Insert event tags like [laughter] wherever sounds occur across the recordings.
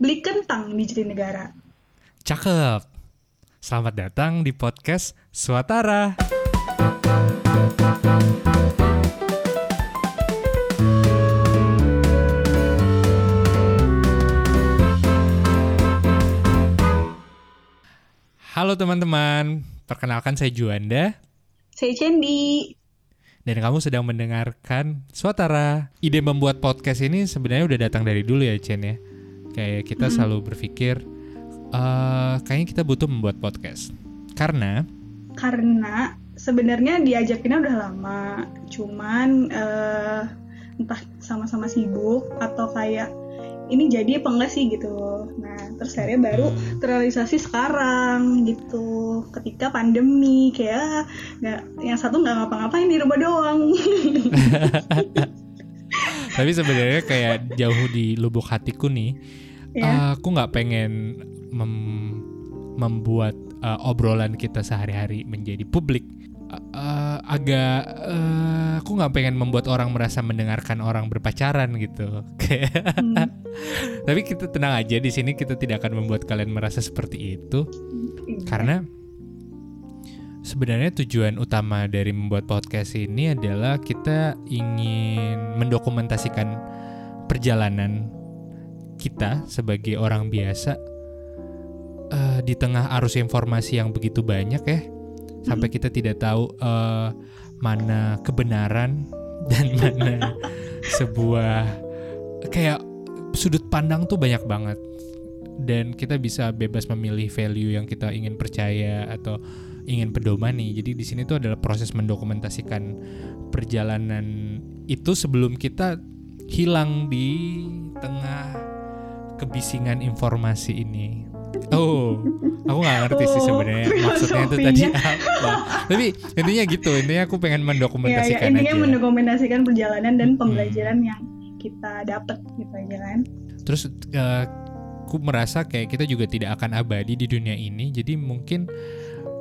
beli kentang di Jatinegara. Cakep. Selamat datang di podcast Suatara. Halo teman-teman, perkenalkan saya Juanda Saya Cendi. dan kamu sedang mendengarkan Suatara. Ide membuat podcast ini sebenarnya udah datang dari dulu ya Chen ya. Kayak kita selalu berpikir, eh kayaknya kita butuh membuat podcast. Karena Karena sebenarnya diajakinnya udah lama, cuman eh, entah sama-sama sibuk atau kayak ini jadi apa enggak sih gitu. Nah, terus akhirnya baru terrealisasi sekarang gitu. Ketika pandemi kayak nggak yang satu nggak ngapa-ngapain di rumah doang. [laughs] tapi sebenarnya kayak jauh di lubuk hatiku nih, ya. eh, aku nggak pengen mem- membuat eh, obrolan kita sehari-hari menjadi publik. Eh, agak eh, aku nggak pengen membuat orang merasa mendengarkan orang berpacaran gitu. [laughs] Hmm. Tapi kita tenang aja di sini kita tidak akan membuat kalian merasa seperti itu Iya. karena sebenarnya tujuan utama dari membuat podcast ini adalah kita ingin mendokumentasikan perjalanan kita sebagai orang biasa eh, di tengah arus informasi yang begitu banyak ya sampai kita tidak tahu eh, mana kebenaran dan [laughs] mana sebuah kayak sudut pandang tuh banyak banget. Dan kita bisa bebas memilih value yang kita ingin percaya atau ingin pedomani. Jadi di sini tuh adalah proses mendokumentasikan perjalanan itu sebelum kita hilang di tengah kebisingan informasi ini. Oh, aku nggak ngerti sih Oh, sebenarnya maksudnya itu tadi apa. Tapi intinya gitu, intinya aku pengen ya, ya, mendokumentasikan intinya aja. mendokumentasikan perjalanan dan pembelajaran yang kita dapat gitu aja kan. Terus eh, aku merasa kayak kita juga tidak akan abadi di dunia ini. Jadi mungkin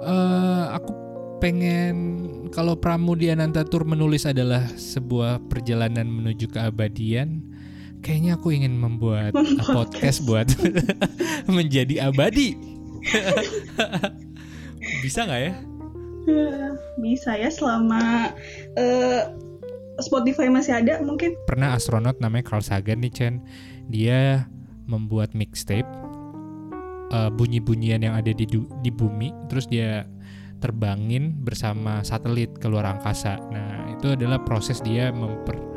eh, aku pengen kalau Pramudia Nantatur menulis adalah sebuah perjalanan menuju keabadian, kayaknya aku ingin membuat podcast buat [laughs] menjadi abadi. Bisa nggak ya? Bisa ya selama eh, Spotify masih ada mungkin. Pernah astronot namanya Carl Sagan nih Chen, dia membuat mixtape eh, bunyi-bunyian yang ada di di bumi, terus dia terbangin bersama satelit ke luar angkasa. Nah itu adalah proses dia memper-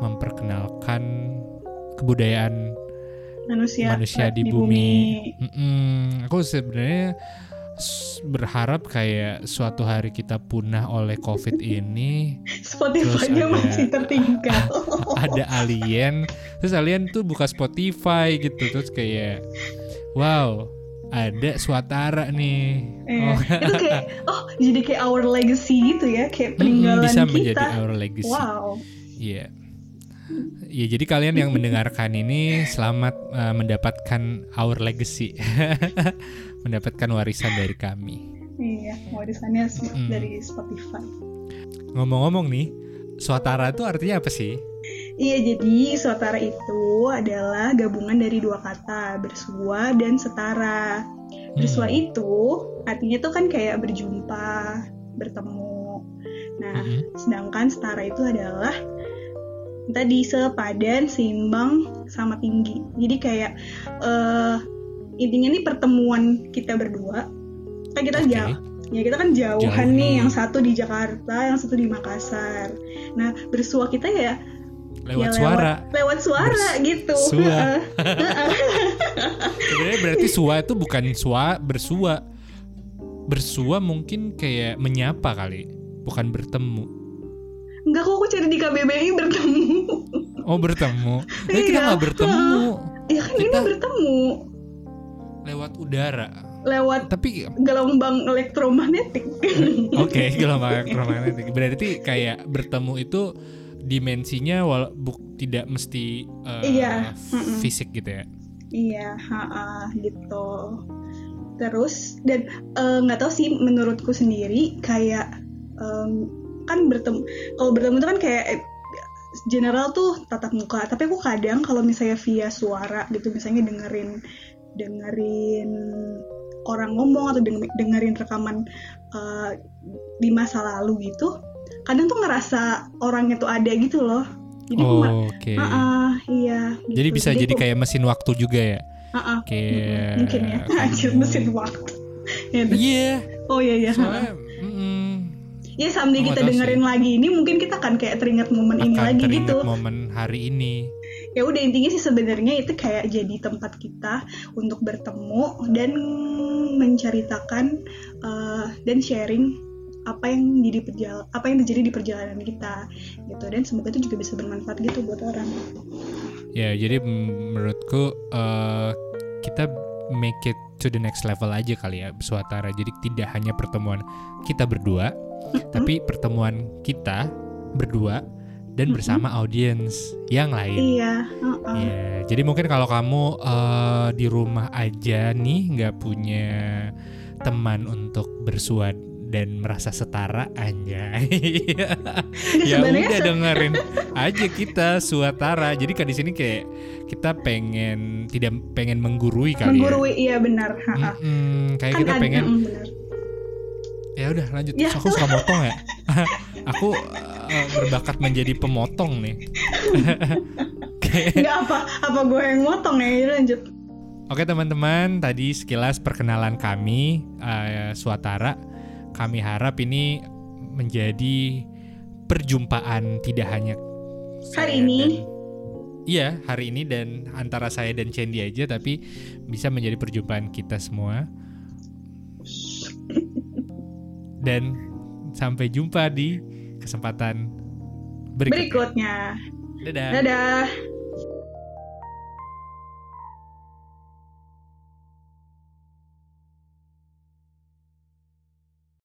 memperkenalkan kebudayaan Manusia, manusia di, bumi. Mm-mm. Aku sebenarnya berharap kayak suatu hari kita punah oleh COVID ini [laughs] Spotify-nya masih tertinggal. [laughs] ada alien terus alien tuh buka Spotify gitu terus kayak wow ada suatara nih Eh, oh, itu kayak oh jadi kayak our legacy gitu ya kayak peninggalan bisa kita. menjadi our legacy Wow. Iya Ya jadi kalian yang mendengarkan ini selamat uh, mendapatkan our legacy [laughs] mendapatkan warisan dari kami Iya, warisannya Mm. dari Spotify. ngomong-ngomong nih suatara itu artinya apa sih Iya, jadi suatara itu adalah gabungan dari dua kata, bersua dan setara. Bersua Hmm. itu artinya tuh kan kayak berjumpa, bertemu. Nah, Mm-mm. sedangkan setara itu adalah tadi sepadan, seimbang, sama tinggi. Jadi kayak eh intinya nih pertemuan kita berdua. Kan kita Oke. jauh, ya kita kan jauhan Jauh nih, nih. yang satu di Jakarta, yang satu di Makassar. Nah, bersua kita ya lewat ya suara lewat suara gitu. Bersua. Heeh. Sebenarnya berarti sua itu bukan sua bersua. Bersua mungkin kayak menyapa kali, bukan bertemu. Enggak kok aku cari di KBBI bertemu. Oh bertemu. Tapi kita Iya. nggak bertemu ya kan ini Kita- bertemu lewat udara. lewat Tapi gelombang elektromagnetik. [laughs] oke gelombang elektromagnetik. Berarti kayak bertemu itu dimensinya wala- buk- tidak mesti eh, Iya, mm-mm. fisik gitu ya. Iya, ha gitu. Terus dan eh, nggak tahu sih menurutku sendiri kayak em, kan bertemu kalau bertemu itu kan kayak eh, general tuh tatap muka tapi aku kadang kalau misalnya via suara gitu misalnya dengerin dengerin orang ngomong atau denger- dengerin rekaman uh, di masa lalu gitu kadang tuh ngerasa orangnya tuh ada gitu loh jadi Oh, oke. Ah, ah, iya Jadi gitu. bisa jadi aku- kayak mesin waktu juga ya? ah, ah, Kayak mungkin ya [laughs] anjir mesin waktu [laughs] Ya, Iya. oh iya iya Soalnya mm, ya someday Aku kita dengerin lagi ini mungkin kita akan kayak teringat momen ini akan lagi teringat gitu momen hari ini. ya udah intinya sih sebenarnya itu kayak jadi tempat kita untuk bertemu dan menceritakan uh, dan sharing apa yang jadi perjal apa yang terjadi di perjalanan kita gitu dan semoga itu juga bisa bermanfaat gitu buat orang Ya, jadi menurutku eh, kita make it to the next level aja kali ya, Suatara. Jadi tidak hanya pertemuan kita berdua, tapi pertemuan kita berdua dan bersama audiens yang lain. iya uh-uh. Ya, jadi mungkin kalau kamu eh, di rumah aja nih nggak punya teman untuk bersuat dan merasa setara aja. [laughs] Ya udah dengerin [laughs] aja kita suatara. Jadi kan di sini kayak kita pengen tidak pengen menggurui kali menggurui iya benar ya. Mm-mm, kayak kan kita pengen mm, benar. ya udah lanjut. Ya. Aku suka motong ya. [laughs] aku eh, berbakat menjadi pemotong nih. Kayak- nggak apa apa gue yang motong ya lanjut Oke teman-teman, tadi sekilas perkenalan kami eh, Suatara. Kami harap ini menjadi perjumpaan tidak hanya Hari ini. dan- Iya, hari ini dan antara saya dan Cendi aja tapi bisa menjadi perjumpaan kita semua. Dan sampai jumpa di kesempatan berikutnya. berikutnya Dadah. dadah